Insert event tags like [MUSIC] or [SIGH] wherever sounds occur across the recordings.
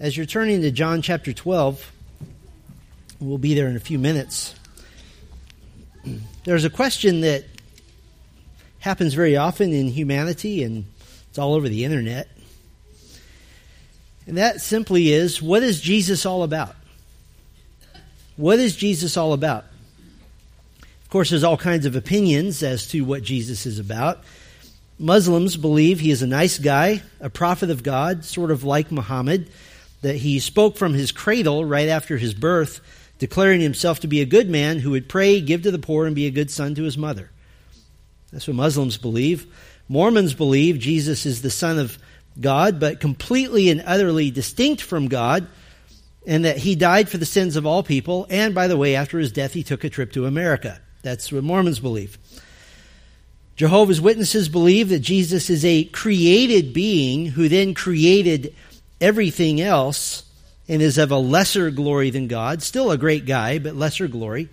As you're turning to John chapter 12, we'll be there in a few minutes. [CLEARS THROAT] There's a question that happens very often in humanity, and it's all over the internet. And that simply is what is Jesus all about? What is Jesus all about? Of course, there's all kinds of opinions as to what Jesus is about. Muslims believe he is a nice guy, a prophet of God, sort of like Muhammad that he spoke from his cradle right after his birth, declaring himself to be a good man who would pray, give to the poor, and be a good son to his mother. That's what Muslims believe. Mormons believe Jesus is the Son of God, but completely and utterly distinct from God, and that he died for the sins of all people. And by the way, after his death, he took a trip to America. That's what Mormons believe. Jehovah's Witnesses believe that Jesus is a created being who then created everything else and is of a lesser glory than God. Still a great guy, but lesser glory.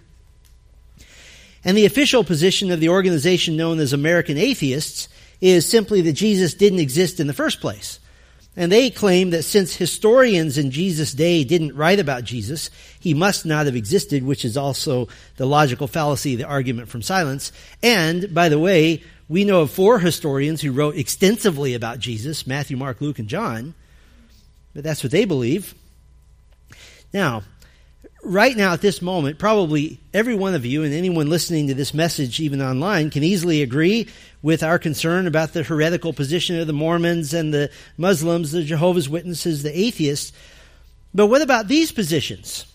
And the official position of the organization known as American Atheists is simply that Jesus didn't exist in the first place. And they claim that since historians in Jesus' day didn't write about Jesus, he must not have existed, which is also the logical fallacy, the argument from silence. And, by the way, we know of four historians who wrote extensively about Jesus Matthew, Mark, Luke, and John. But that's what they believe. Now, right now at this moment, probably every one of you and anyone listening to this message, even online, can easily agree with our concern about the heretical position of the Mormons and the Muslims, the Jehovah's Witnesses, the atheists. But what about these positions?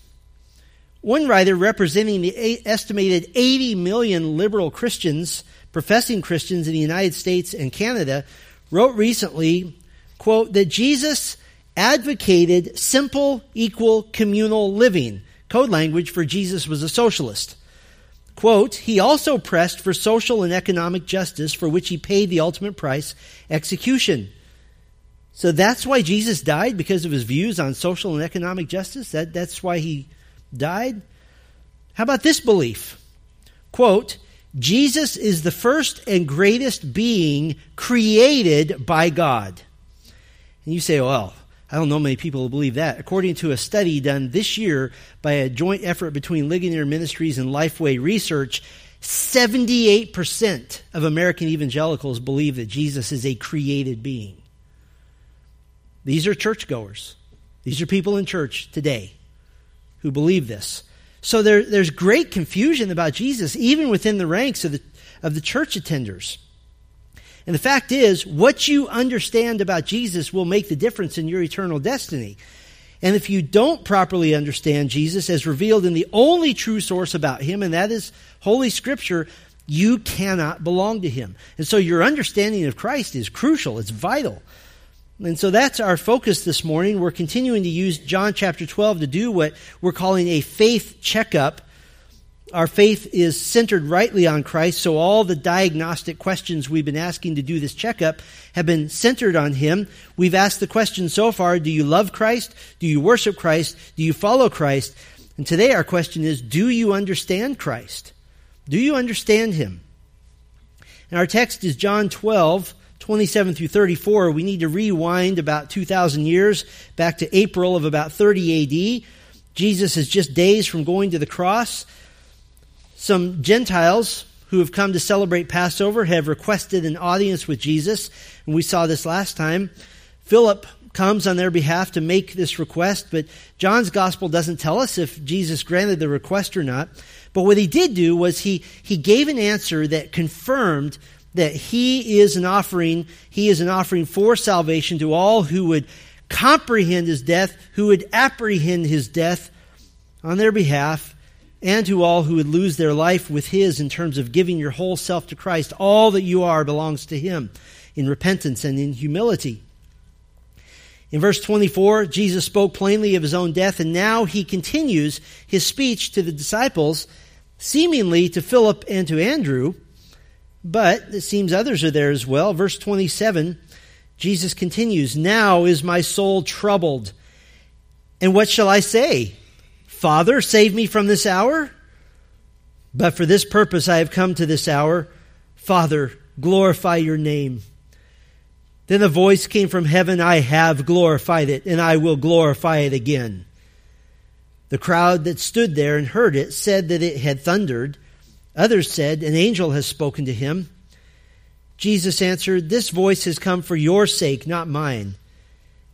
One writer representing the estimated 80 million liberal Christians, professing Christians in the United States and Canada, wrote recently, quote, that Jesus advocated simple, equal, communal living. Code language for Jesus was a socialist. Quote, he also pressed for social and economic justice for which he paid the ultimate price, execution. So that's why Jesus died because of his views on social and economic justice? That, that's why he died? How about this belief? Quote, Jesus is the first and greatest being created by God. And you say, well, I don't know many people who believe that. According to a study done this year by a joint effort between Ligonier Ministries and Lifeway Research, 78% of American evangelicals believe that Jesus is a created being. These are churchgoers. These are people in church today who believe this. So there, there's great confusion about Jesus, even within the ranks of the, of the church attenders. And the fact is, what you understand about Jesus will make the difference in your eternal destiny. And if you don't properly understand Jesus as revealed in the only true source about him, and that is Holy Scripture, you cannot belong to him. And so your understanding of Christ is crucial, it's vital. And so that's our focus this morning. We're continuing to use John chapter 12 to do what we're calling a faith checkup our faith is centered rightly on Christ, so all the diagnostic questions we've been asking to do this checkup have been centered on Him. We've asked the question so far do you love Christ? Do you worship Christ? Do you follow Christ? And today our question is do you understand Christ? Do you understand Him? And our text is John 12, 27 through 34. We need to rewind about 2,000 years back to April of about 30 AD. Jesus is just days from going to the cross. Some Gentiles who have come to celebrate Passover have requested an audience with Jesus, and we saw this last time. Philip comes on their behalf to make this request, but John's gospel doesn't tell us if Jesus granted the request or not. But what he did do was he, he gave an answer that confirmed that he is an offering, he is an offering for salvation to all who would comprehend his death, who would apprehend his death on their behalf, and to all who would lose their life with his in terms of giving your whole self to Christ. All that you are belongs to him in repentance and in humility. In verse 24, Jesus spoke plainly of his own death, and now he continues his speech to the disciples, seemingly to Philip and to Andrew, but it seems others are there as well. Verse 27, Jesus continues, Now is my soul troubled, and what shall I say? Father, save me from this hour? But for this purpose I have come to this hour. Father, glorify your name. Then a voice came from heaven I have glorified it, and I will glorify it again. The crowd that stood there and heard it said that it had thundered. Others said, An angel has spoken to him. Jesus answered, This voice has come for your sake, not mine.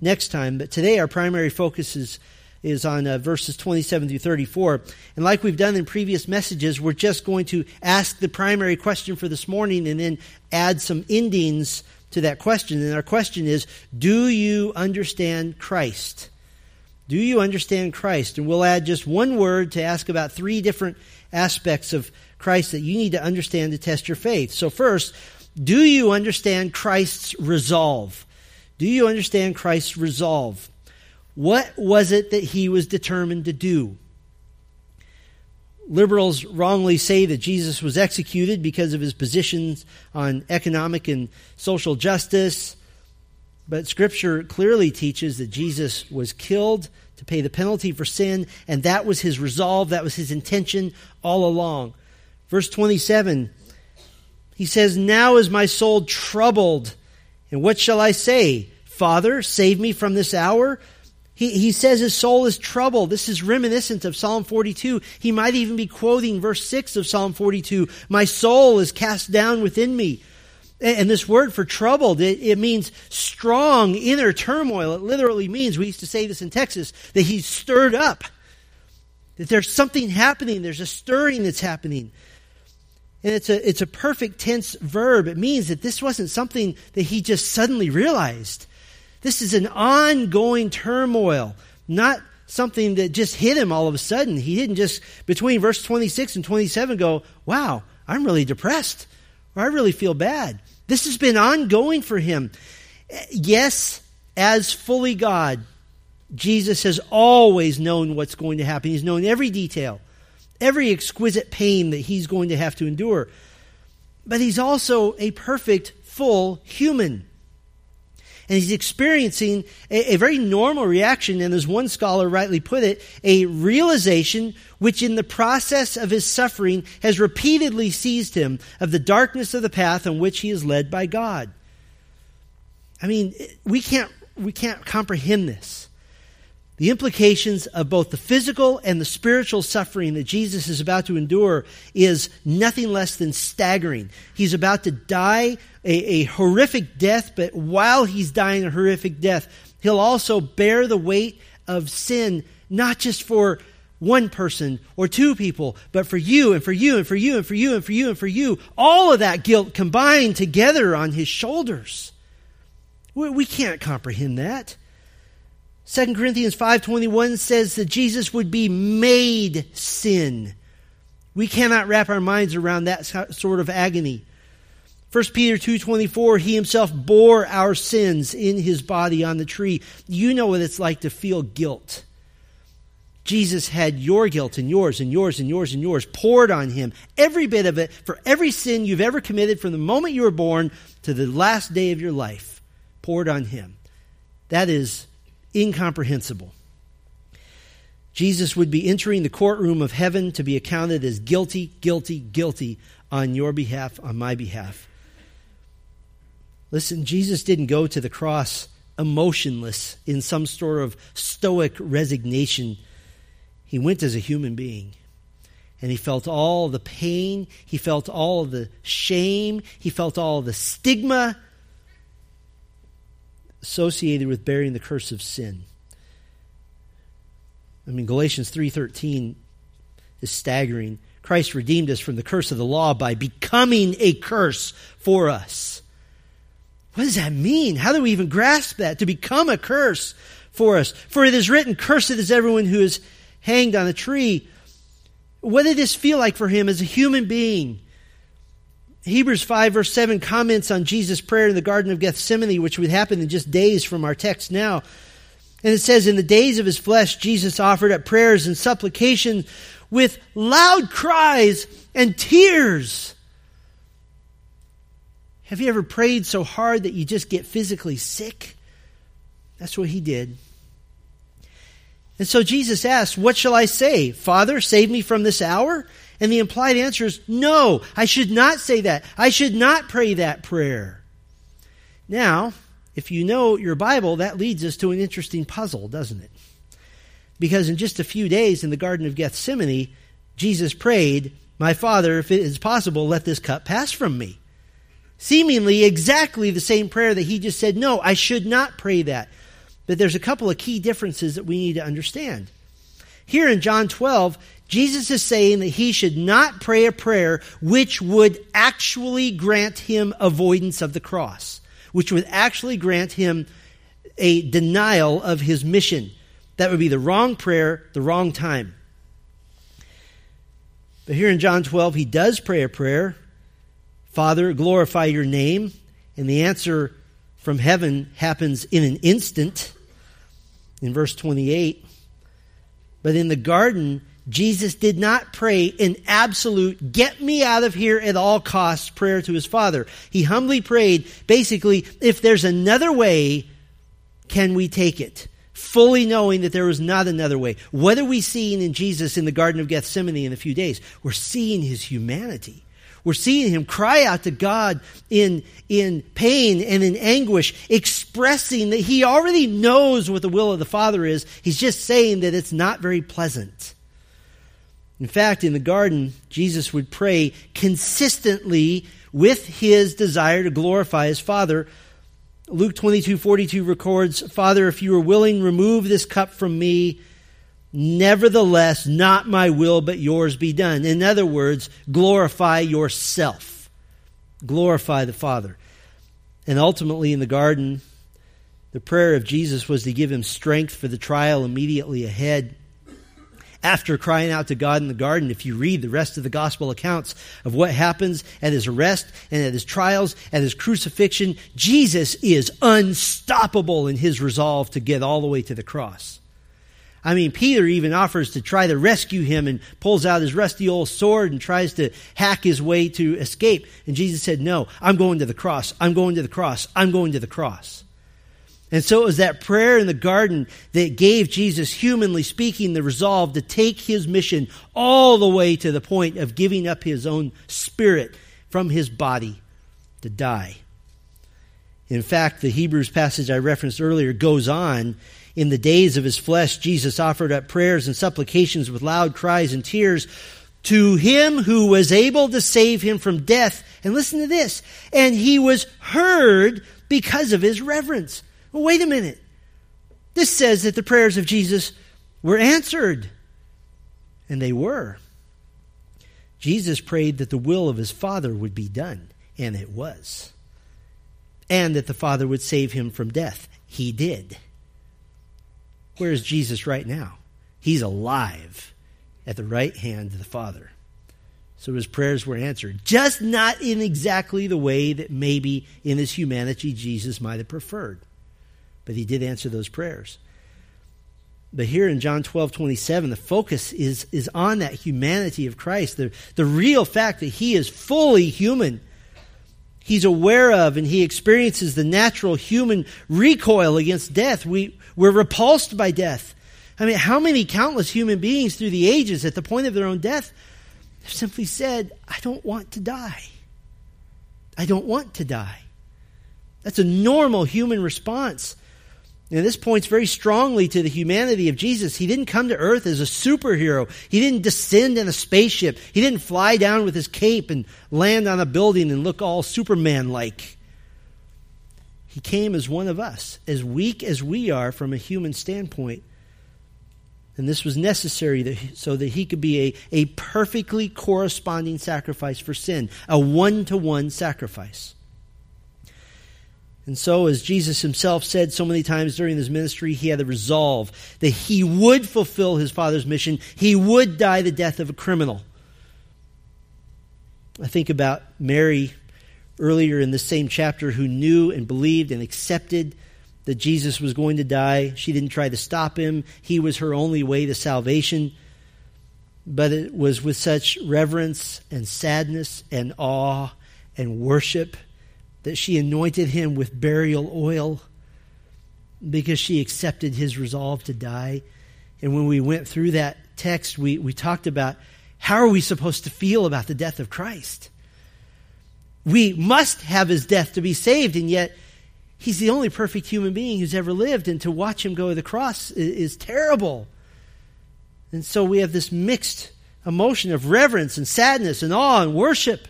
next time, but today our primary focus is, is on uh, verses 27 through 34. And like we've done in previous messages, we're just going to ask the primary question for this morning and then add some endings to that question. And our question is Do you understand Christ? Do you understand Christ? And we'll add just one word to ask about three different aspects of Christ that you need to understand to test your faith. So, first, do you understand Christ's resolve? Do you understand Christ's resolve? What was it that he was determined to do? Liberals wrongly say that Jesus was executed because of his positions on economic and social justice. But Scripture clearly teaches that Jesus was killed to pay the penalty for sin, and that was his resolve, that was his intention all along. Verse 27, he says, Now is my soul troubled. And what shall I say? Father, save me from this hour? He, he says his soul is troubled. This is reminiscent of Psalm 42. He might even be quoting verse 6 of Psalm 42. My soul is cast down within me. And, this word for troubled, it, it means strong inner turmoil. It literally means, we used to say this in Texas, that he's stirred up. That there's something happening. There's a stirring that's happening. And it's a, it's a perfect tense verb. It means that this wasn't something that he just suddenly realized. This is an ongoing turmoil, not something that just hit him all of a sudden. He didn't just, between verse 26 and 27, go, wow, I'm really depressed, or I really feel bad. This has been ongoing for him. Yes, as fully God, Jesus has always known what's going to happen. He's known every detail every exquisite pain that he's going to have to endure. But he's also a perfect, full human. And he's experiencing a, a, very normal reaction, and as one scholar rightly put it, a realization which, in the process of his suffering, has repeatedly seized him of the darkness of the path on which he is led by God. I mean, we can't, we can't comprehend this. The implications of both the physical and the spiritual suffering that Jesus is about to endure is nothing less than staggering. He's about to die a, a, horrific death, but while he's dying a horrific death, he'll also bear the weight of sin, not just for one person or two people, but for you and for you and for you and for you and for you and for you. All of that guilt combined together on his shoulders. We, we can't comprehend that. 2 Corinthians 5:21 says that Jesus would be made sin. We cannot wrap our minds around that sort of agony. 1 Peter 2:24 he himself bore our sins in his body on the tree. You know what it's like to feel guilt. Jesus had your guilt and yours and yours and yours and yours poured on him. Every bit of it for every sin you've ever committed from the moment you were born to the last day of your life poured on him. That is incomprehensible. Jesus would be entering the courtroom of heaven to be accounted as guilty, guilty, guilty on your behalf, on my behalf. Listen, Jesus didn't go to the cross emotionless in some sort of stoic resignation. He went as a human being. And he felt all the pain. He felt all the shame. He felt all the stigma associated with bearing the curse of sin. I mean Galatians 3:13 is staggering. Christ redeemed us from the curse of the law by becoming a curse for us. What does that mean? How do we even grasp that? To become a curse for us. For it is written, Cursed is everyone who is hanged on a tree. What did this feel like for him as a human being? Hebrews 5, verse 7 comments on Jesus' prayer in the Garden of Gethsemane, which would happen in just days from our text now. And it says, In the days of his flesh, Jesus offered up prayers and supplication with loud cries and tears. Have you ever prayed so hard that you just get physically sick? That's what he did. And so Jesus asked, What shall I say? Father, save me from this hour? And the implied answer is, No, I should not say that. I should not pray that prayer. Now, if you know your Bible, that leads us to an interesting puzzle, doesn't it? Because in just a few days in the Garden of Gethsemane, Jesus prayed, My Father, if it is possible, let this cup pass from me. Seemingly exactly the same prayer that he just said, No, I should not pray that. But there's a couple of key differences that we need to understand. Here in John 12, Jesus is saying that he should not pray a prayer which would actually grant him avoidance of the cross, which would actually grant him a denial of his mission. That would be the wrong prayer, the wrong time. But here in John 12, he does pray a prayer Father, glorify your name. And the answer from heaven happens in an instant in verse 28. But in the garden, Jesus did not pray an absolute, get me out of here at all costs prayer to his Father. He humbly prayed, basically, if there's another way, can we take it? Fully knowing that there was not another way. What are we seeing in Jesus in the Garden of Gethsemane in a few days? We're seeing his humanity. We're seeing him cry out to God in, in pain and in anguish, expressing that he already knows what the will of the Father is. He's just saying that it's not very pleasant. In fact, in the garden, Jesus would pray consistently with his desire to glorify his Father. Luke 22 42 records, Father, if you are willing, remove this cup from me. Nevertheless, not my will, but yours be done. In other words, glorify yourself. Glorify the Father. And ultimately, in the garden, the prayer of Jesus was to give him strength for the trial immediately ahead. After crying out to God in the garden, if you read the rest of the gospel accounts of what happens at his arrest and at his trials, at his crucifixion, Jesus is unstoppable in his resolve to get all the way to the cross. I mean, Peter even offers to try to rescue him and pulls out his rusty old sword and tries to hack his way to escape. And Jesus said, No, I'm going to the cross. I'm going to the cross. I'm going to the cross. And so it was that prayer in the garden that gave Jesus, humanly speaking, the resolve to take his mission all the way to the point of giving up his own spirit from his body to die. In fact, the Hebrews passage I referenced earlier goes on in the days of his flesh, Jesus offered up prayers and supplications with loud cries and tears to him who was able to save him from death. And listen to this. And he was heard because of his reverence. Well, wait a minute. This says that the prayers of Jesus were answered. And they were. Jesus prayed that the will of his Father would be done. And it was. And that the Father would save him from death. He did. Where is Jesus right now? He's alive at the right hand of the Father. So his prayers were answered, just not in exactly the way that maybe in his humanity Jesus might have preferred. But he did answer those prayers. But here in John 12, 27, the focus is, is on that humanity of Christ, the, the real fact that he is fully human. He's aware of and he experiences the natural human recoil against death. We, we're repulsed by death. I mean, how many countless human beings through the ages at the point of their own death have simply said, I don't want to die. I don't want to die. That's a normal human response. And this points very strongly to the humanity of Jesus. He didn't come to earth as a superhero. He didn't descend in a spaceship. He didn't fly down with his cape and land on a building and look all Superman like. He came as one of us, as weak as we are from a human standpoint. And this was necessary so that he could be a, a perfectly corresponding sacrifice for sin, a one to one sacrifice. And so, as Jesus himself said so many times during his ministry, he had the resolve that he would fulfill his Father's mission. He would die the death of a criminal. I think about Mary earlier in the same chapter who knew and believed and accepted that Jesus was going to die. She didn't try to stop him, he was her only way to salvation. But it was with such reverence and sadness and awe and worship that she anointed him with burial oil because she accepted his resolve to die. And when we went through that text, we, we talked about how are we supposed to feel about the death of Christ? We must have his death to be saved, and yet he's the only perfect human being who's ever lived, and to watch him go to the cross is, is terrible. And so we have this mixed emotion of reverence and sadness and awe and worship.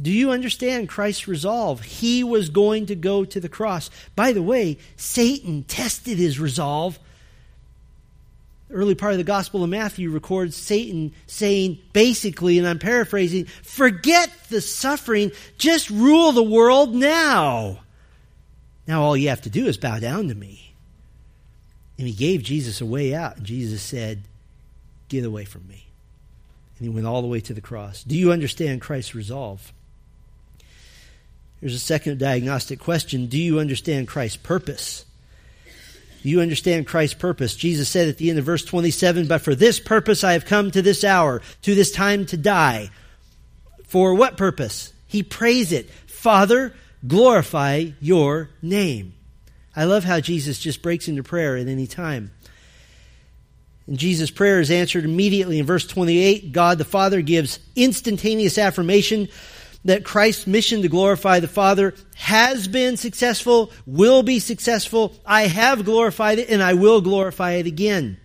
Do you understand Christ's resolve? He was going to go to the cross. By the way, Satan tested his resolve. The early part of the Gospel of Matthew records Satan saying, basically, and I'm paraphrasing, forget the suffering, just rule the world now. Now all you have to do is bow down to me. And he gave Jesus a way out. Jesus said, Get away from me. And he went all the way to the cross. Do you understand Christ's resolve? Here's a second diagnostic question Do you understand Christ's purpose? Do you understand Christ's purpose? Jesus said at the end of verse 27, But for this purpose I have come to this hour, to this time to die. For what purpose? He prays it. Father, glorify your name. I love how Jesus just breaks into prayer at any time. And Jesus' prayer is answered immediately in verse 28. God the Father gives instantaneous affirmation that Christ's mission to glorify the Father has been successful, will be successful. I have glorified it, and I will glorify it again.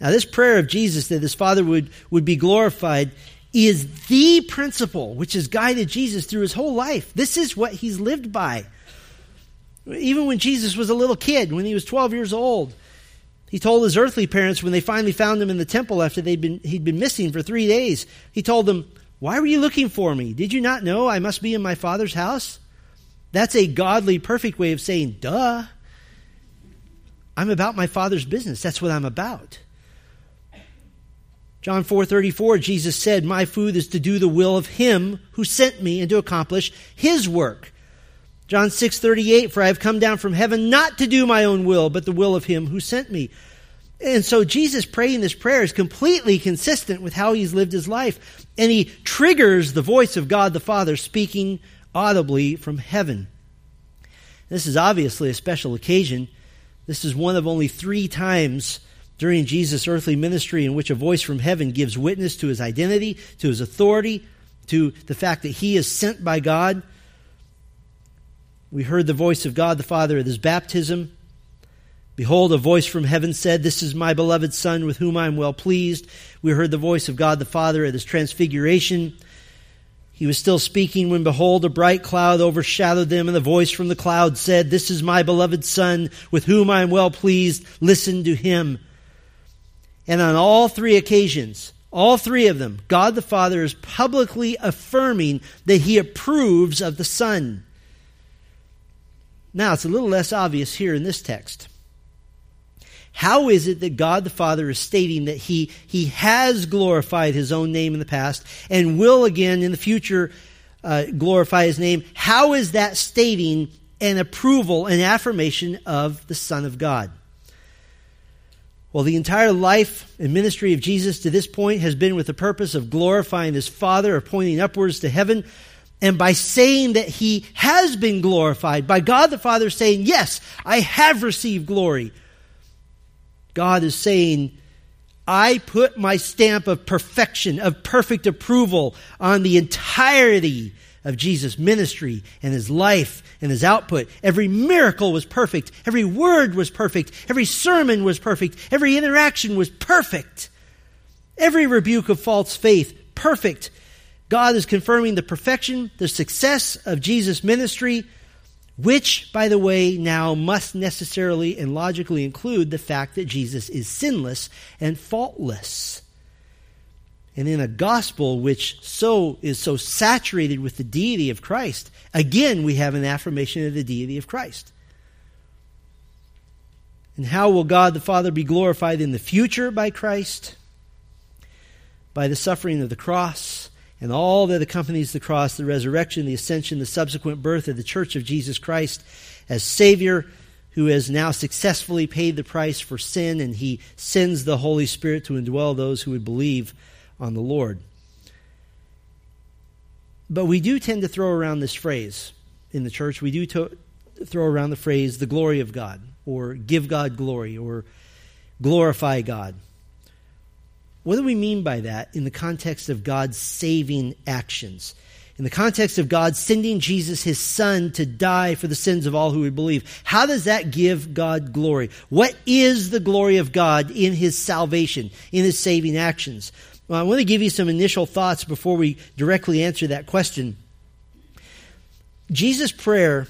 Now, this prayer of Jesus that his Father would, would be glorified is the principle which has guided Jesus through his whole life. This is what he's lived by. Even when Jesus was a little kid, when he was 12 years old, he told his earthly parents when they finally found him in the temple after they'd been, he'd been missing for three days, he told them, why were you looking for me? Did you not know I must be in my Father's house? That's a godly, perfect way of saying, duh. I'm about my Father's business. That's what I'm about. John 4:34 Jesus said, "My food is to do the will of him who sent me and to accomplish his work." John 6:38 For I have come down from heaven not to do my own will, but the will of him who sent me. And so Jesus praying this prayer is completely consistent with how he's lived his life. And he triggers the voice of God the Father speaking audibly from heaven. This is obviously a special occasion. This is one of only three times during Jesus' earthly ministry in which a voice from heaven gives witness to his identity, to his authority, to the fact that he is sent by God. We heard the voice of God the Father at his baptism. Behold, a voice from heaven said, This is my beloved Son with whom I am well pleased. We heard the voice of God the Father at his transfiguration. He was still speaking when, behold, a bright cloud overshadowed them, and the voice from the cloud said, This is my beloved Son with whom I am well pleased. Listen to him. And on all three occasions, all three of them, God the Father is publicly affirming that he approves of the Son. Now, it's a little less obvious here in this text. How is it that God the Father is stating that he, he has glorified his own name in the past and will again in the future uh, glorify his name? How is that stating an approval, an affirmation of the Son of God? Well, the entire life and ministry of Jesus to this point has been with the purpose of glorifying his Father, of pointing upwards to heaven. And by saying that he has been glorified, by God the Father saying, Yes, I have received glory God is saying, I put my stamp of perfection, of perfect approval on the entirety of Jesus' ministry and his life and his output. Every miracle was perfect. Every word was perfect. Every sermon was perfect. Every interaction was perfect. Every rebuke of false faith, perfect. God is confirming the perfection, the success of Jesus' ministry which, by the way, now must necessarily and logically include the fact that Jesus is sinless and faultless. And in a gospel which so is so saturated with the deity of Christ, again we have an affirmation of the deity of Christ. And how will God the Father be glorified in the future by Christ? by the suffering of the cross and all that accompanies the cross, the resurrection, the ascension, the subsequent birth of the church of Jesus Christ as Savior, who has now successfully paid the price for sin, and he sends the Holy Spirit to indwell those who would believe on the Lord. But we do tend to throw around this phrase in the church. We do to- throw around the phrase the glory of God, or give God glory, or glorify God. What do we mean by that in the context of God's saving actions? In the context of God sending Jesus, his son, to die for the sins of all who would believe. How does that give God glory? What is the glory of God in his salvation, in his saving actions? Well, I want to give you some initial thoughts before we directly answer that question. Jesus' prayer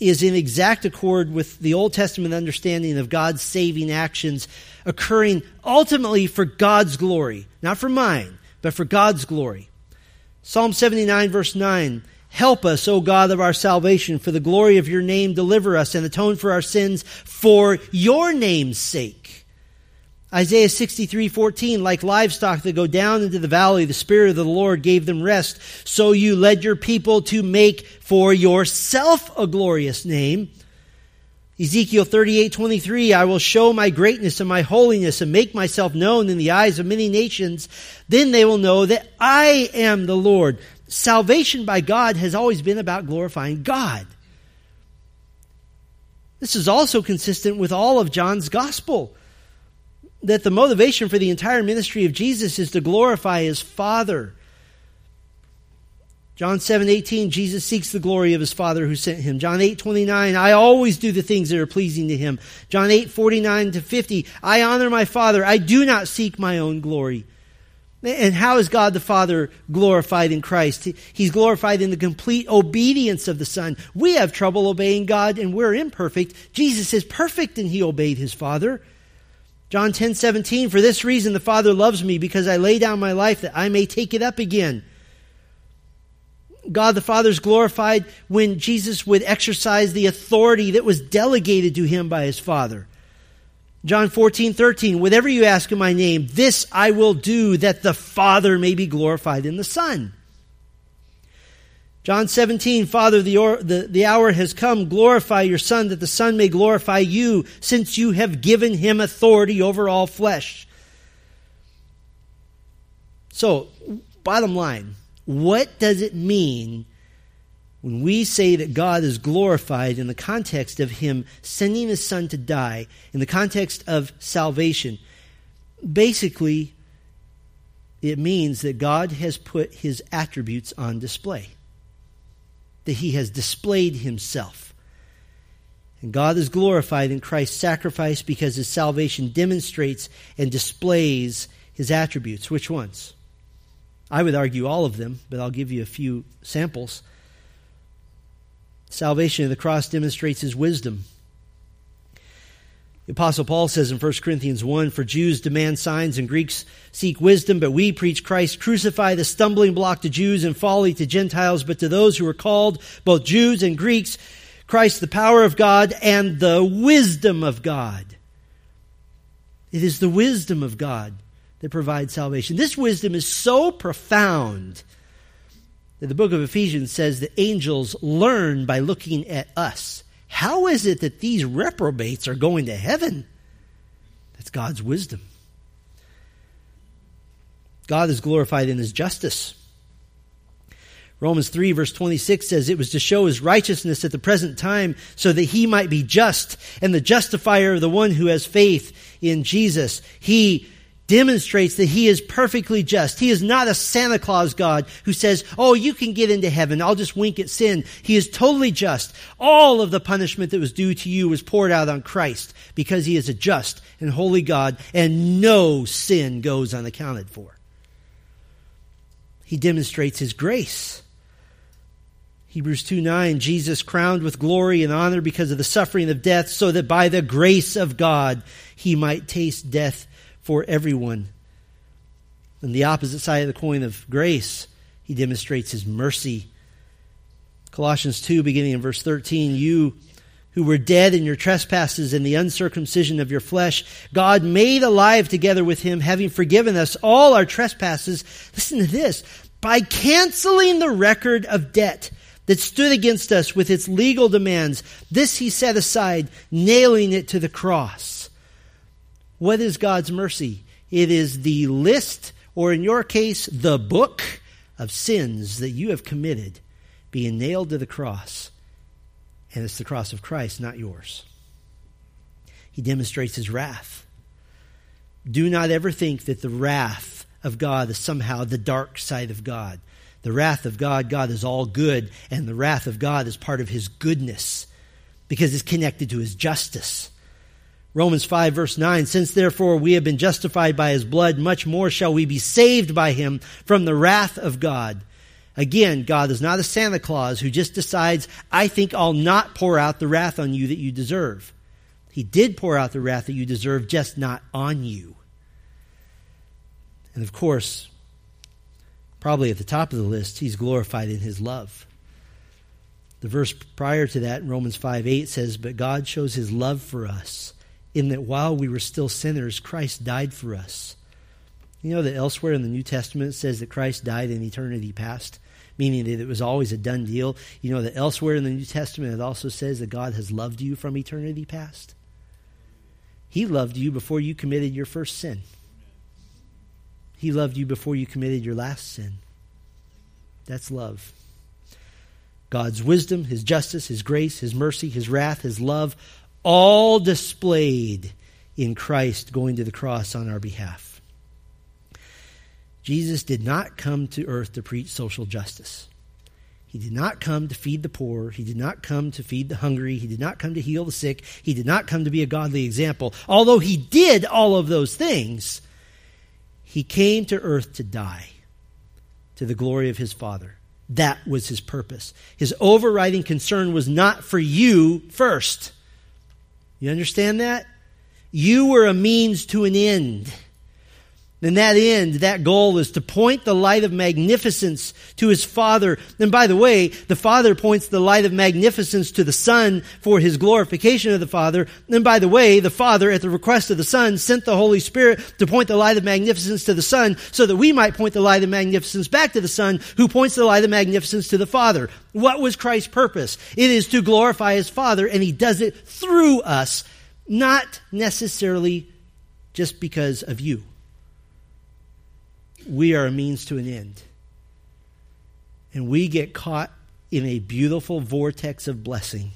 is in exact accord with the Old Testament understanding of God's saving actions occurring ultimately for God's glory, not for mine, but for God's glory. Psalm 79, verse 9 Help us, O God of our salvation, for the glory of your name, deliver us and atone for our sins for your name's sake. Isaiah 63, 14, like livestock that go down into the valley, the Spirit of the Lord gave them rest. So you led your people to make for yourself a glorious name. Ezekiel 38, 23, I will show my greatness and my holiness and make myself known in the eyes of many nations. Then they will know that I am the Lord. Salvation by God has always been about glorifying God. This is also consistent with all of John's gospel. That the motivation for the entire ministry of Jesus is to glorify his Father. John 7, 18, Jesus seeks the glory of his Father who sent him. John 8, 29, I always do the things that are pleasing to him. John 8, 49 to 50, I honor my Father. I do not seek my own glory. And how is God the Father glorified in Christ? He's glorified in the complete obedience of the Son. We have trouble obeying God and we're imperfect. Jesus is perfect and he obeyed his Father. John 10, 17, for this reason the Father loves me because I lay down my life that I may take it up again. God the Father is glorified when Jesus would exercise the authority that was delegated to him by his Father. John 14, 13, whatever you ask in my name, this I will do that the Father may be glorified in the Son. John 17, Father, the, or, the, the hour has come. Glorify your Son that the Son may glorify you since you have given him authority over all flesh. So, bottom line, what does it mean when we say that God is glorified in the context of Him sending His Son to die, in the context of salvation? Basically, it means that God has put His attributes on display, that He has displayed Himself. And God is glorified in Christ's sacrifice because His salvation demonstrates and displays His attributes. Which ones? I would argue all of them, but I'll give you a few samples. Salvation of the cross demonstrates his wisdom. The Apostle Paul says in 1 Corinthians 1 For Jews demand signs and Greeks seek wisdom, but we preach Christ. Crucify the stumbling block to Jews and folly to Gentiles, but to those who are called, both Jews and Greeks, Christ the power of God and the wisdom of God. It is the wisdom of God that provides salvation. This wisdom is so profound that the book of Ephesians says that angels learn by looking at us. How is it that these reprobates are going to heaven? That's God's wisdom. God is glorified in his justice. Romans 3 verse 26 says it was to show his righteousness at the present time so that he might be just and the justifier of the one who has faith in Jesus. He demonstrates that he is perfectly just. He is not a Santa Claus God who says, Oh, you can get into heaven. I'll just wink at sin. He is totally just. All of the punishment that was due to you was poured out on Christ because he is a just and holy God and no sin goes unaccounted for. He demonstrates his grace. Hebrews 2 9, Jesus crowned with glory and honor because of the suffering of death, so that by the grace of God he might taste death for everyone. On the opposite side of the coin of grace, he demonstrates his mercy. Colossians 2, beginning in verse 13, you who were dead in your trespasses and the uncircumcision of your flesh, God made alive together with him, having forgiven us all our trespasses. Listen to this. By canceling the record of debt that stood against us with its legal demands, this he set aside, nailing it to the cross. What is God's mercy? It is the list, or in your case, the book of sins that you have committed being nailed to the cross and it's the cross of Christ, not yours. He demonstrates his wrath. Do not ever think that the wrath of God is somehow the dark side of God. The wrath of God, God is all good, and the wrath of God is part of his goodness because it's connected to his justice. Romans 5 verse 9, since therefore we have been justified by his blood, much more shall we be saved by him from the wrath of God. Again, God is not a Santa Claus who just decides, I think I'll not pour out the wrath on you that you deserve. He did pour out the wrath that you deserve, just not on you. And of course, probably at the top of the list, he's glorified in his love. The verse prior to that, in Romans 5 8, says, But God shows his love for us, in that while we were still sinners, Christ died for us. You know that elsewhere in the New Testament it says that Christ died in eternity past? meaning that it was always a done deal. You know that elsewhere in the New Testament it also says that God has loved you from eternity past. He loved you before you committed your first sin. He loved you before you committed your last sin. That's love. God's wisdom, His justice, His grace, His mercy, His wrath, His love, all displayed in Christ going to the cross on our behalf. Jesus did not come to earth to preach social justice. He did not come to feed the poor. He did not come to feed the hungry. He did not come to heal the sick. He did not come to be a godly example. Although he did all of those things, he came to earth to die to the glory of his Father. That was his purpose. His overriding concern was not for you first. You understand that? You were a means to an end. And that end, that goal is to point the light of magnificence to his Father. And by the way, the Father points the light of magnificence to the Son for his glorification of the Father. And by the way, the Father, at the request of the Son, sent the Holy Spirit to point the light of magnificence to the Son so that we might point the light of magnificence back to the Son who points the light of magnificence to the Father. What was Christ's purpose? It is to glorify his Father and he does it through us, not necessarily just because of you we are a means to an end. And we get caught in a beautiful vortex of blessing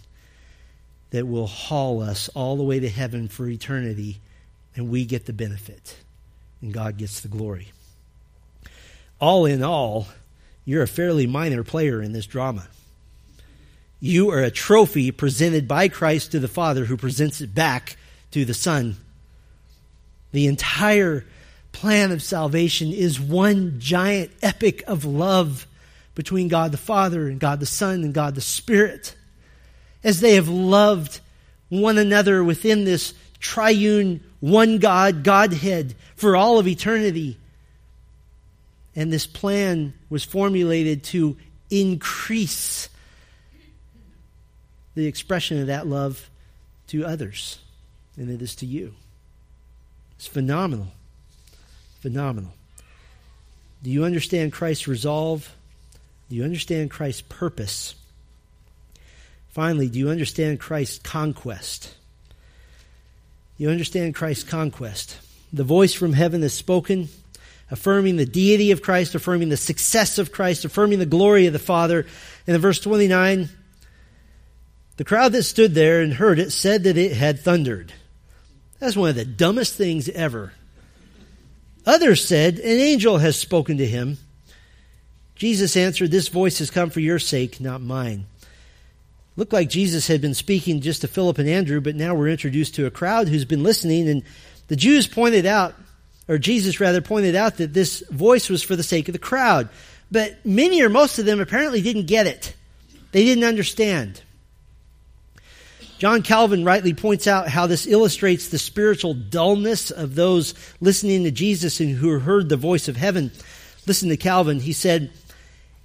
that will haul us all the way to heaven for eternity, and we get the benefit, and God gets the glory. All in all, you're a fairly minor player in this drama. You are a trophy presented by Christ to the Father, who presents it back to the Son. The entire plan of salvation is one giant epic of love between God the Father and God the Son and God the Spirit. As they have loved one another within this triune one God Godhead for all of eternity. And this plan was formulated to increase the expression of that love to others, and it is to you. It's phenomenal. Phenomenal. Do you understand Christ's resolve? Do you understand Christ's purpose? Finally, do you understand Christ's conquest? You understand Christ's conquest. The voice from heaven is spoken, affirming the deity of Christ, affirming the success of Christ, affirming the glory of the Father. And in verse 29, the crowd that stood there and heard it said that it had thundered. That's one of the dumbest things ever Others said, An angel has spoken to him. Jesus answered, This voice has come for your sake, not mine. Looked like Jesus had been speaking just to Philip and Andrew, but now we're introduced to a crowd who's been listening, and the Jews pointed out, or Jesus rather pointed out that this voice was for the sake of the crowd. But many or most of them apparently didn't get it. They didn't understand. John Calvin rightly points out how this illustrates the spiritual dullness of those listening to Jesus and who heard the voice of heaven. Listen to Calvin. He said,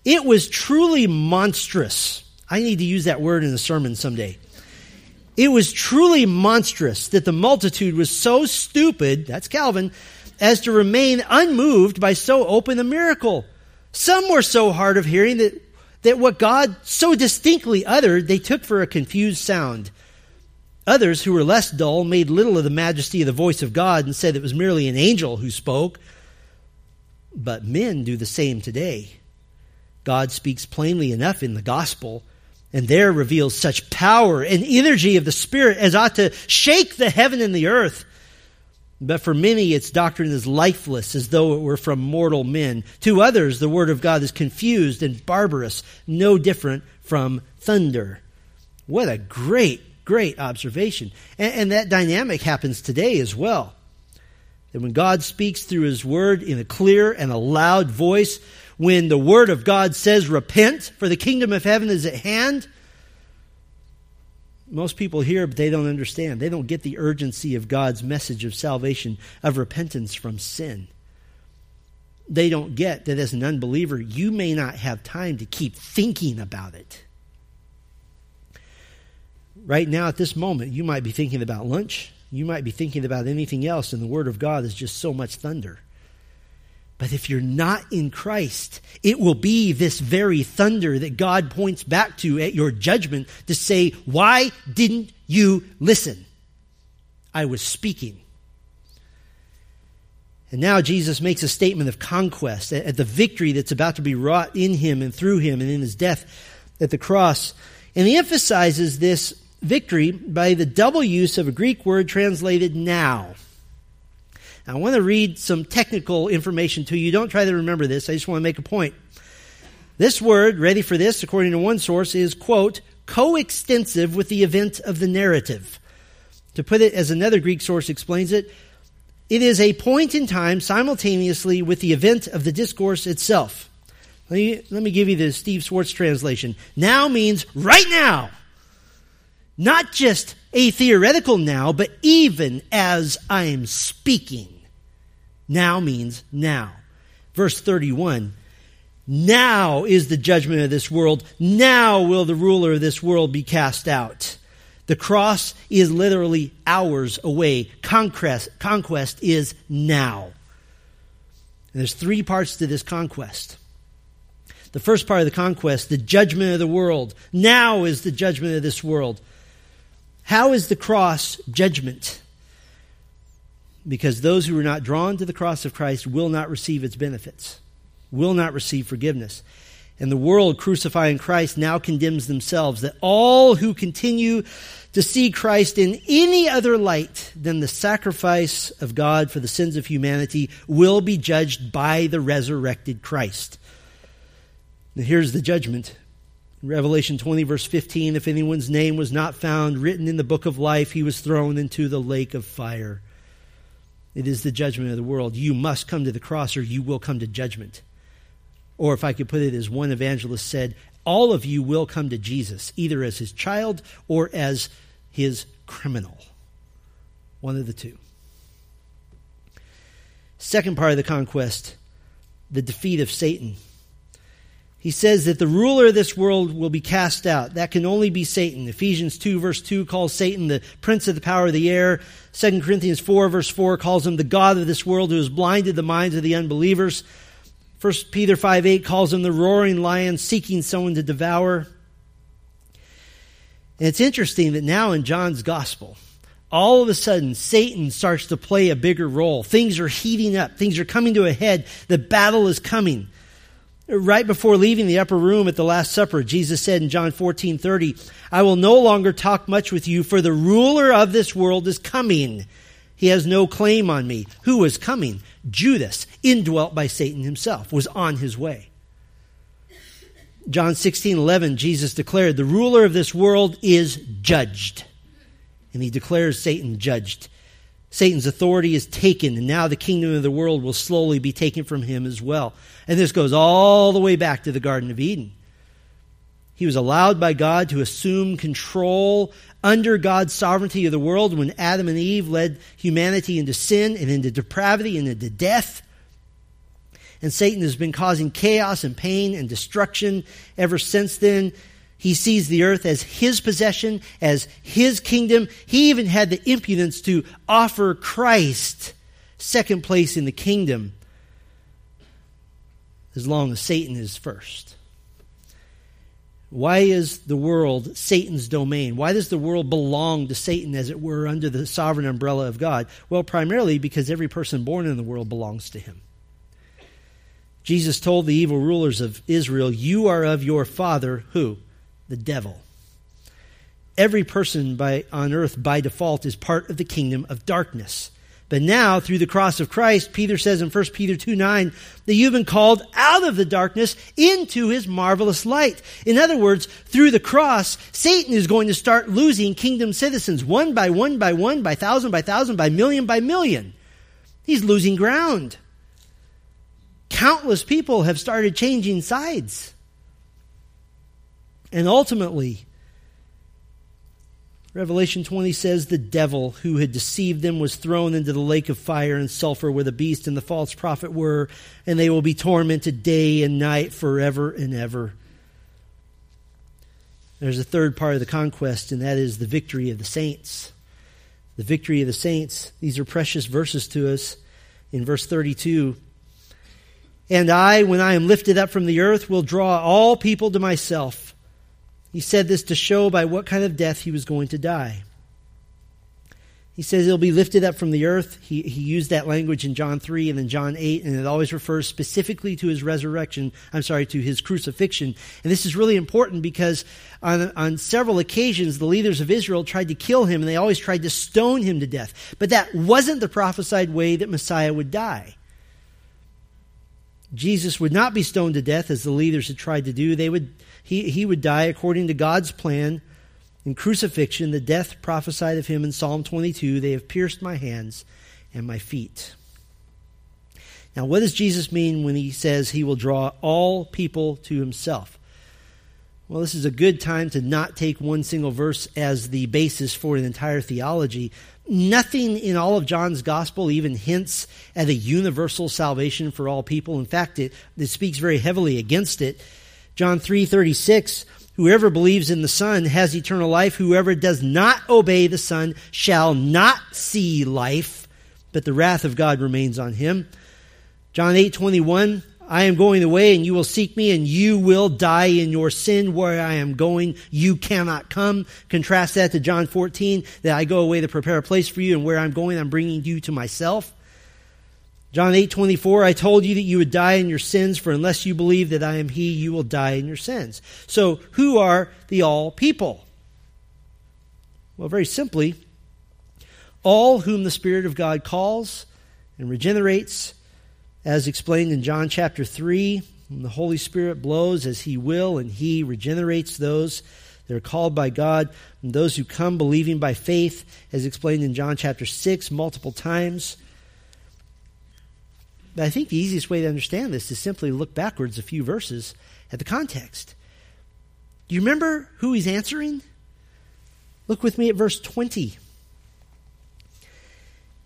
It was truly monstrous. I need to use that word in a sermon someday. It was truly monstrous that the multitude was so stupid, that's Calvin, as to remain unmoved by so open a miracle. Some were so hard of hearing that, that what God so distinctly uttered they took for a confused sound. Others, who were less dull, made little of the majesty of the voice of God and said it was merely an angel who spoke. But men do the same today. God speaks plainly enough in the gospel and there reveals such power and energy of the Spirit as ought to shake the heaven and the earth. But for many, its doctrine is lifeless, as though it were from mortal men. To others, the Word of God is confused and barbarous, no different from thunder. What a great, great observation. And, and that dynamic happens today as well. That when God speaks through His Word in a clear and a loud voice, when the Word of God says, Repent, for the kingdom of heaven is at hand. Most people hear, but they don't understand. They don't get the urgency of God's message of salvation, of repentance from sin. They don't get that as an unbeliever, you may not have time to keep thinking about it. Right now, at this moment, you might be thinking about lunch. You might be thinking about anything else, and the Word of God is just so much thunder. But if you're not in Christ, it will be this very thunder that God points back to at your judgment to say, Why didn't you listen? I was speaking. And now Jesus makes a statement of conquest at the victory that's about to be wrought in him and through him and in his death at the cross. And he emphasizes this victory by the double use of a Greek word translated now. Now, I want to read some technical information to you. Don't try to remember this. I just want to make a point. This word, ready for this, according to one source, is, quote, coextensive with the event of the narrative. To put it as another Greek source explains it, it is a point in time simultaneously with the event of the discourse itself. Let me, let me give you the Steve Schwartz translation. Now means right now. Not just a theoretical now, but even as I'm speaking. Now means now. Verse 31 Now is the judgment of this world. Now will the ruler of this world be cast out. The cross is literally hours away. Conquest, conquest is now. And there's three parts to this conquest. The first part of the conquest, the judgment of the world. Now is the judgment of this world. How is the cross judgment? Because those who are not drawn to the cross of Christ will not receive its benefits, will not receive forgiveness. And the world crucifying Christ now condemns themselves that all who continue to see Christ in any other light than the sacrifice of God for the sins of humanity will be judged by the resurrected Christ. Now here's the judgment. Revelation 20, verse 15 if anyone's name was not found written in the book of life, he was thrown into the lake of fire. It is the judgment of the world. You must come to the cross or you will come to judgment. Or if I could put it as one evangelist said, all of you will come to Jesus, either as his child or as his criminal. One of the two. Second part of the conquest, the defeat of Satan he says that the ruler of this world will be cast out. That can only be Satan. Ephesians 2 verse 2 calls Satan the prince of the power of the air. 2 Corinthians 4 verse 4 calls him the God of this world who has blinded the minds of the unbelievers. 1 Peter 5 8 calls him the roaring lion seeking someone to devour. And it's interesting that now in John's gospel, all of a sudden Satan starts to play a bigger role. Things are heating up. Things are coming to a head. The battle is coming. Right before leaving the upper room at the Last Supper, Jesus said in John 14 30, I will no longer talk much with you, for the ruler of this world is coming. He has no claim on me. Who was coming? Judas, indwelt by Satan himself, was on his way. John 16 11, Jesus declared, The ruler of this world is judged. And he declares Satan judged. Satan's authority is taken, and now the kingdom of the world will slowly be taken from him as well. And this goes all the way back to the Garden of Eden. He was allowed by God to assume control under God's sovereignty of the world when Adam and Eve led humanity into sin and into depravity and into death. And Satan has been causing chaos and pain and destruction ever since then. He sees the earth as his possession, as his kingdom. He even had the impudence to offer Christ second place in the kingdom as long as Satan is first. Why is the world Satan's domain? Why does the world belong to Satan, as it were, under the sovereign umbrella of God? Well, primarily because every person born in the world belongs to him. Jesus told the evil rulers of Israel, You are of your father, who? The devil. Every person by, on earth by default is part of the kingdom of darkness. But now, through the cross of Christ, Peter says in 1 Peter 2 9, that you've been called out of the darkness into his marvelous light. In other words, through the cross, Satan is going to start losing kingdom citizens one by one by one, by thousand by thousand, by million by million. He's losing ground. Countless people have started changing sides. And ultimately, Revelation 20 says the devil who had deceived them was thrown into the lake of fire and sulfur where the beast and the false prophet were, and they will be tormented day and night forever and ever. There's a third part of the conquest, and that is the victory of the saints. The victory of the saints. These are precious verses to us. In verse 32, and I, when I am lifted up from the earth, will draw all people to myself. He said this to show by what kind of death he was going to die. He says he'll be lifted up from the earth. He, he used that language in John 3 and then John 8, and it always refers specifically to his resurrection. I'm sorry, to his crucifixion. And this is really important because on, on several occasions, the leaders of Israel tried to kill him, and they always tried to stone him to death. But that wasn't the prophesied way that Messiah would die. Jesus would not be stoned to death as the leaders had tried to do. They would he, he would die according to God's plan in crucifixion, the death prophesied of him in Psalm 22. They have pierced my hands and my feet. Now, what does Jesus mean when he says he will draw all people to himself? Well, this is a good time to not take one single verse as the basis for an entire theology. Nothing in all of John's gospel even hints at a universal salvation for all people. In fact, it, it speaks very heavily against it. John 3:36 Whoever believes in the Son has eternal life. Whoever does not obey the Son shall not see life, but the wrath of God remains on him. John 8:21 I am going away and you will seek me and you will die in your sin where I am going you cannot come. Contrast that to John 14 that I go away to prepare a place for you and where I'm going I'm bringing you to myself. John 8, 24, I told you that you would die in your sins, for unless you believe that I am He, you will die in your sins. So, who are the all people? Well, very simply, all whom the Spirit of God calls and regenerates, as explained in John chapter 3. the Holy Spirit blows as He will, and He regenerates those that are called by God, and those who come believing by faith, as explained in John chapter 6 multiple times. But I think the easiest way to understand this is simply look backwards a few verses at the context. Do you remember who he's answering? Look with me at verse 20.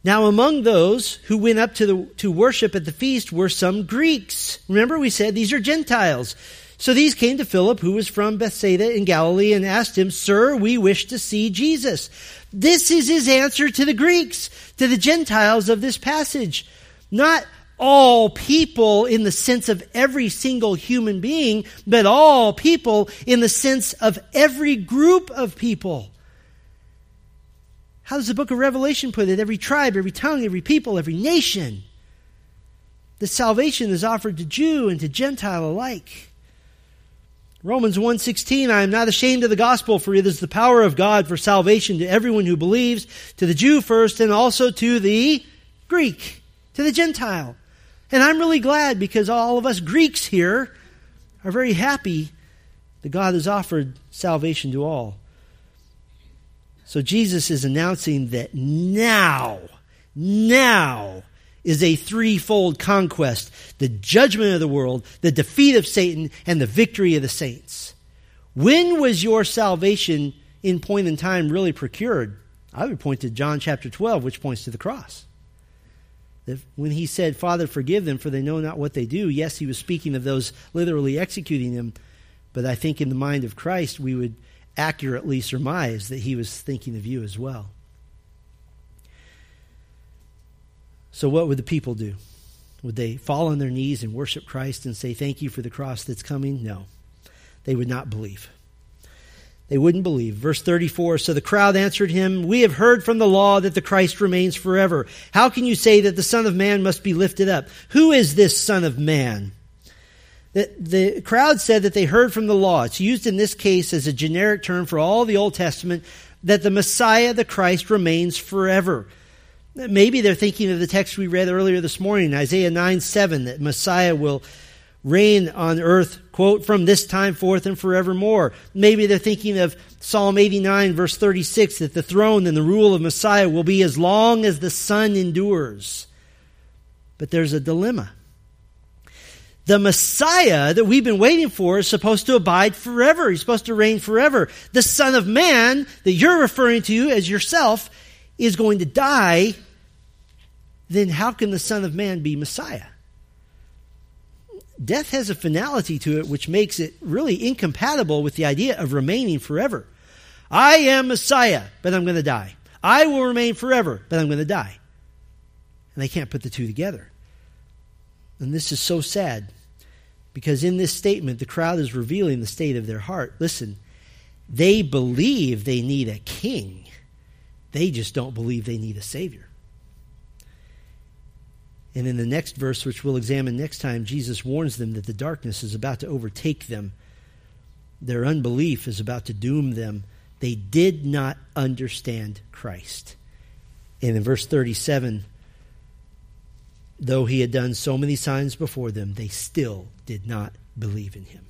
Now, among those who went up to, the, to worship at the feast were some Greeks. Remember, we said these are Gentiles. So these came to Philip, who was from Bethsaida in Galilee, and asked him, Sir, we wish to see Jesus. This is his answer to the Greeks, to the Gentiles of this passage. Not, all people in the sense of every single human being, but all people in the sense of every group of people. How does the book of Revelation put it? Every tribe, every tongue, every people, every nation. The salvation is offered to Jew and to Gentile alike. Romans 1:16 I am not ashamed of the gospel for it is the power of God for salvation to everyone who believes to the Jew first and also to the Greek to the Gentile and I'm really glad because all of us Greeks here are very happy that God has offered salvation to all. So Jesus is announcing that now, now is a threefold conquest the judgment of the world, the defeat of Satan, and the victory of the saints. When was your salvation in point in time really procured? I would point to John chapter 12, which points to the cross that when he said, Father, forgive them, for they know not what they do, yes, he was speaking of those literally executing them. But I think in the mind of Christ, we would accurately surmise that he was thinking of you as well. So, what would the people do? Would they fall on their knees and worship Christ and say, Thank you for the cross that's coming? No. They would not believe. They wouldn't believe. Verse 34 So the crowd answered him, We have heard from the law that the Christ remains forever. How can you say that the Son of Man must be lifted up? Who is this Son of Man? The, the crowd said that they heard from the law. It's used in this case as a generic term for all the Old Testament that the Messiah, the Christ, remains forever. Maybe they're thinking of the text we read earlier this morning, Isaiah 9 7, that Messiah will reign on earth, quote, from this time forth and forevermore. Maybe they're thinking of Psalm 89, verse 36, that the throne and the rule of Messiah will be as long as the sun endures. But there's a dilemma. The Messiah that we've been waiting for is supposed to abide forever. He's supposed to reign forever. The Son of Man that you're referring to as yourself is going to die. Then how can the Son of Man be Messiah? Death has a finality to it which makes it really incompatible with the idea of remaining forever. I am Messiah, but I'm going to die. I will remain forever, but I'm going to die. And they can't put the two together. And this is so sad because in this statement, the crowd is revealing the state of their heart. Listen, they believe they need a king, they just don't believe they need a savior. And in the next verse, which we'll examine next time, Jesus warns them that the darkness is about to overtake them. Their unbelief is about to doom them. They did not understand Christ. And in verse 37, though he had done so many signs before them, they still did not believe in him.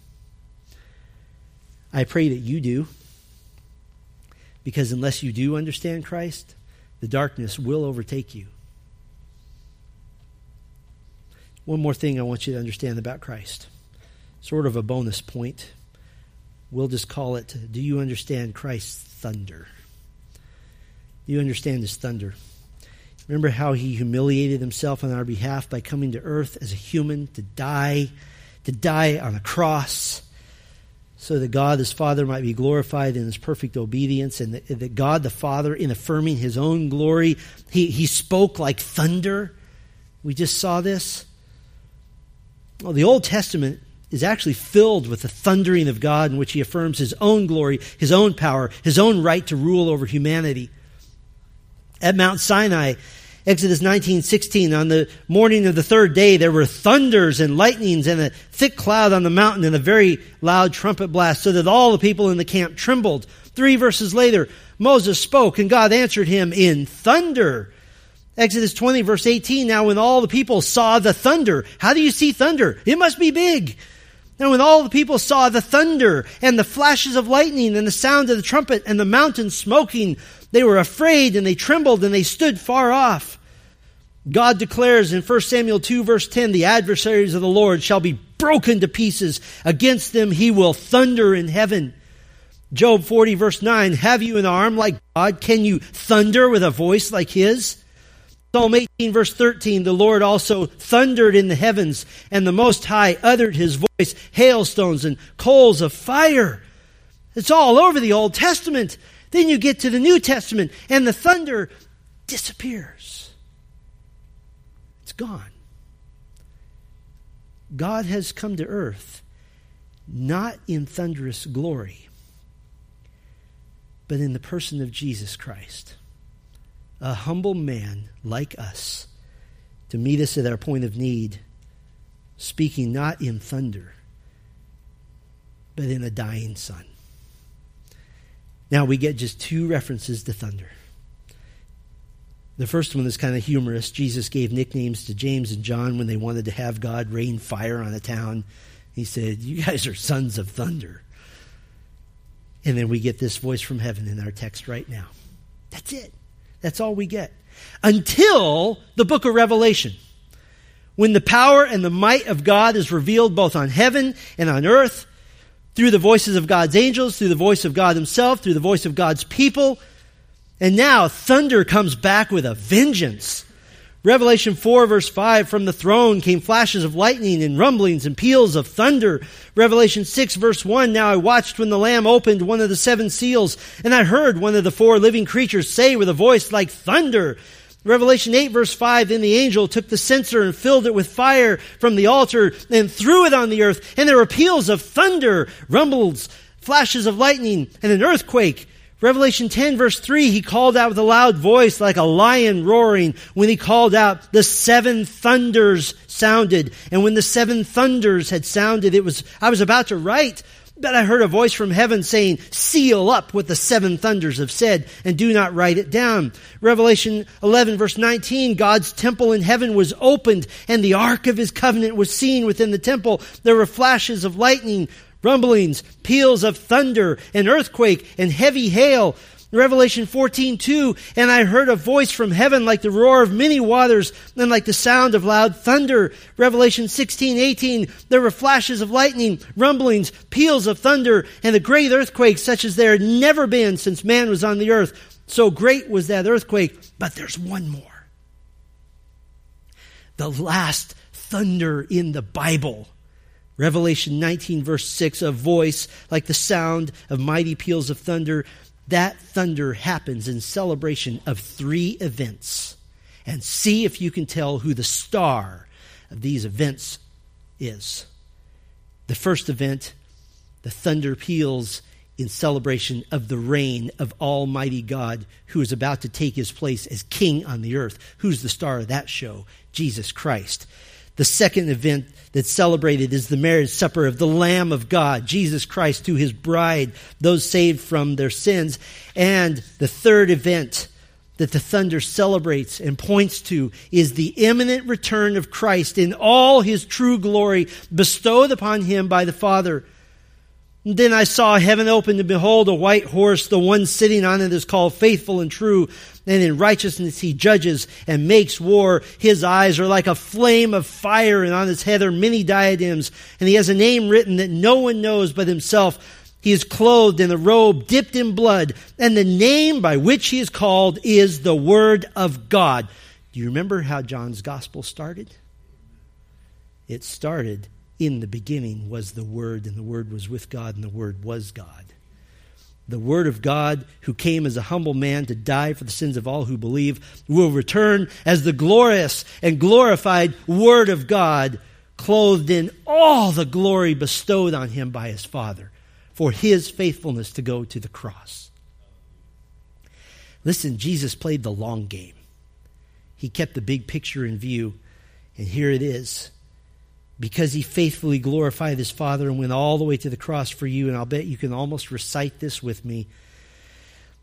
I pray that you do, because unless you do understand Christ, the darkness will overtake you. One more thing I want you to understand about Christ, sort of a bonus point. We'll just call it Do you understand Christ's thunder? Do you understand his thunder? Remember how he humiliated himself on our behalf by coming to earth as a human to die, to die on a cross, so that God, his Father, might be glorified in his perfect obedience, and that, that God, the Father, in affirming his own glory, he, he spoke like thunder. We just saw this. Well, the Old Testament is actually filled with the thundering of God in which he affirms his own glory, his own power, his own right to rule over humanity. At Mount Sinai, Exodus 19:16 on the morning of the third day there were thunders and lightnings and a thick cloud on the mountain and a very loud trumpet blast so that all the people in the camp trembled. 3 verses later Moses spoke and God answered him in thunder. Exodus 20 verse 18 now when all the people saw the thunder how do you see thunder it must be big and when all the people saw the thunder and the flashes of lightning and the sound of the trumpet and the mountain smoking, they were afraid and they trembled and they stood far off. God declares in 1 Samuel 2 verse 10, the adversaries of the Lord shall be broken to pieces. Against them he will thunder in heaven. Job 40 verse 9, have you an arm like God? Can you thunder with a voice like his? Psalm 18 verse 13, the Lord also thundered in the heavens and the Most High uttered his voice, hailstones and coals of fire. It's all over the Old Testament. Then you get to the New Testament and the thunder disappears It's gone. God has come to earth not in thunderous glory, but in the person of Jesus Christ, a humble man like us, to meet us at our point of need, speaking not in thunder, but in a dying Son. Now we get just two references to thunder. The first one is kind of humorous. Jesus gave nicknames to James and John when they wanted to have God rain fire on a town. He said, You guys are sons of thunder. And then we get this voice from heaven in our text right now. That's it. That's all we get. Until the book of Revelation, when the power and the might of God is revealed both on heaven and on earth through the voices of God's angels, through the voice of God Himself, through the voice of God's people and now thunder comes back with a vengeance. Revelation 4 verse 5, from the throne came flashes of lightning and rumblings and peals of thunder. Revelation 6 verse 1, now I watched when the Lamb opened one of the seven seals, and I heard one of the four living creatures say with a voice like thunder, Revelation 8 verse 5, then the angel took the censer and filled it with fire from the altar and threw it on the earth, and there were peals of thunder, rumbles, flashes of lightning, and an earthquake. Revelation 10 verse 3, he called out with a loud voice like a lion roaring. When he called out, the seven thunders sounded. And when the seven thunders had sounded, it was, I was about to write, but I heard a voice from heaven saying, seal up what the seven thunders have said and do not write it down. Revelation 11 verse 19, God's temple in heaven was opened and the ark of his covenant was seen within the temple. There were flashes of lightning, rumblings, peals of thunder, an earthquake, and heavy hail. Revelation 14, 2, and I heard a voice from heaven like the roar of many waters and like the sound of loud thunder. Revelation 16, 18, there were flashes of lightning, rumblings, peals of thunder, and a great earthquake such as there had never been since man was on the earth. So great was that earthquake, but there's one more. The last thunder in the Bible Revelation 19, verse 6, a voice like the sound of mighty peals of thunder. That thunder happens in celebration of three events. And see if you can tell who the star of these events is. The first event, the thunder peals in celebration of the reign of Almighty God who is about to take his place as king on the earth. Who's the star of that show? Jesus Christ. The second event that's celebrated is the marriage supper of the Lamb of God, Jesus Christ, to his bride, those saved from their sins. And the third event that the thunder celebrates and points to is the imminent return of Christ in all his true glory bestowed upon him by the Father. Then I saw heaven open, and behold, a white horse. The one sitting on it is called Faithful and True. And in righteousness he judges and makes war. His eyes are like a flame of fire, and on his head are many diadems. And he has a name written that no one knows but himself. He is clothed in a robe dipped in blood, and the name by which he is called is the Word of God. Do you remember how John's gospel started? It started in the beginning was the Word, and the Word was with God, and the Word was God. The Word of God, who came as a humble man to die for the sins of all who believe, will return as the glorious and glorified Word of God, clothed in all the glory bestowed on him by his Father for his faithfulness to go to the cross. Listen, Jesus played the long game. He kept the big picture in view, and here it is because he faithfully glorified his Father and went all the way to the cross for you. And I'll bet you can almost recite this with me.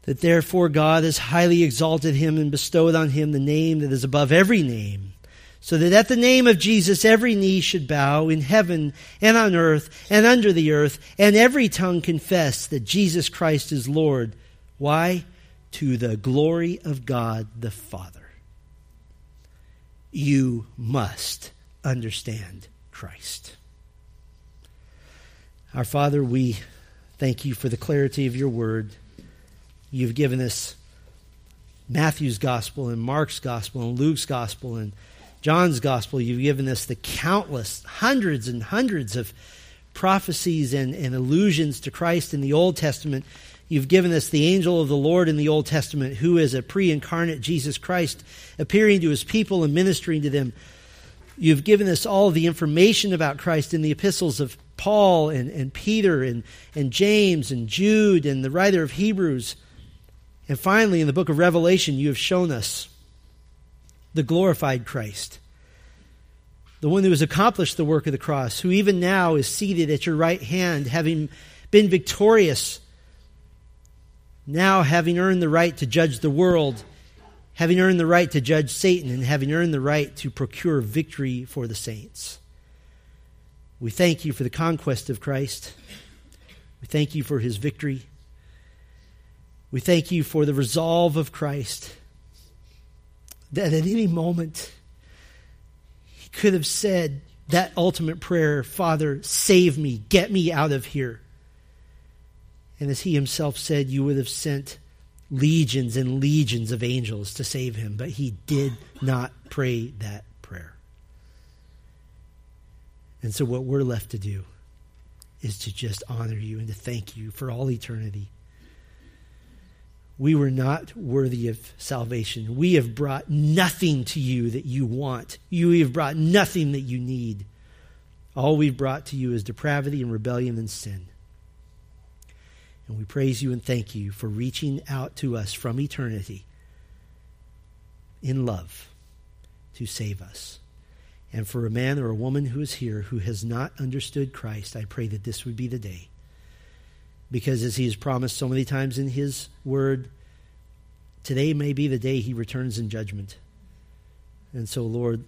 That therefore God has highly exalted him and bestowed on him the name that is above every name, so that at the name of Jesus every knee should bow in heaven and on earth and under the earth, and every tongue confess that Jesus Christ is Lord. Why? To the glory of God the Father. You must understand Christ. Our Father, we thank you for the clarity of your word. You've given us Matthew's gospel and Mark's gospel and Luke's gospel and John's gospel. You've given us the countless, hundreds and hundreds of prophecies and, and allusions to Christ in the Old Testament. You've given us the angel of the Lord in the Old Testament, who is a pre incarnate Jesus Christ, appearing to his people and ministering to them. You've given us all the information about Christ in the epistles of Paul and, and Peter and, and James and Jude and the writer of Hebrews. And finally, in the book of Revelation, you have shown us the glorified Christ, the one who has accomplished the work of the cross, who even now is seated at your right hand, having been victorious, now having earned the right to judge the world having earned the right to judge Satan and having earned the right to procure victory for the saints. We thank you for the conquest of Christ. We thank you for his victory. We thank you for the resolve of Christ that at any moment he could have said that ultimate prayer Father, save me, get me out of here. And as he himself said, you would have sent legions and legions of angels to save him, but he did not pray that prayer. And so, what we're left to do is to just honor you and to thank you for all eternity. We were not worthy of salvation. We have brought nothing to you that you want. You have brought nothing that you need. All we've brought to you is depravity and rebellion and sin. And we praise you and thank you for reaching out to us from eternity in love to save us. And for a man or a woman who is here who has not understood Christ, I pray that this would be the day. Because as he has promised so many times in his word, today may be the day he returns in judgment. And so, Lord,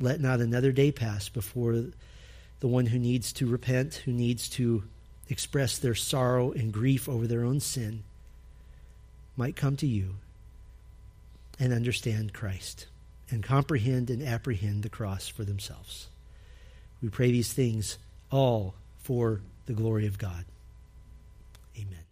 let not another day pass before the one who needs to repent, who needs to express their sorrow and grief over their own sin, might come to you and understand Christ and comprehend and apprehend the cross for themselves. We pray these things all for the glory of God. Amen.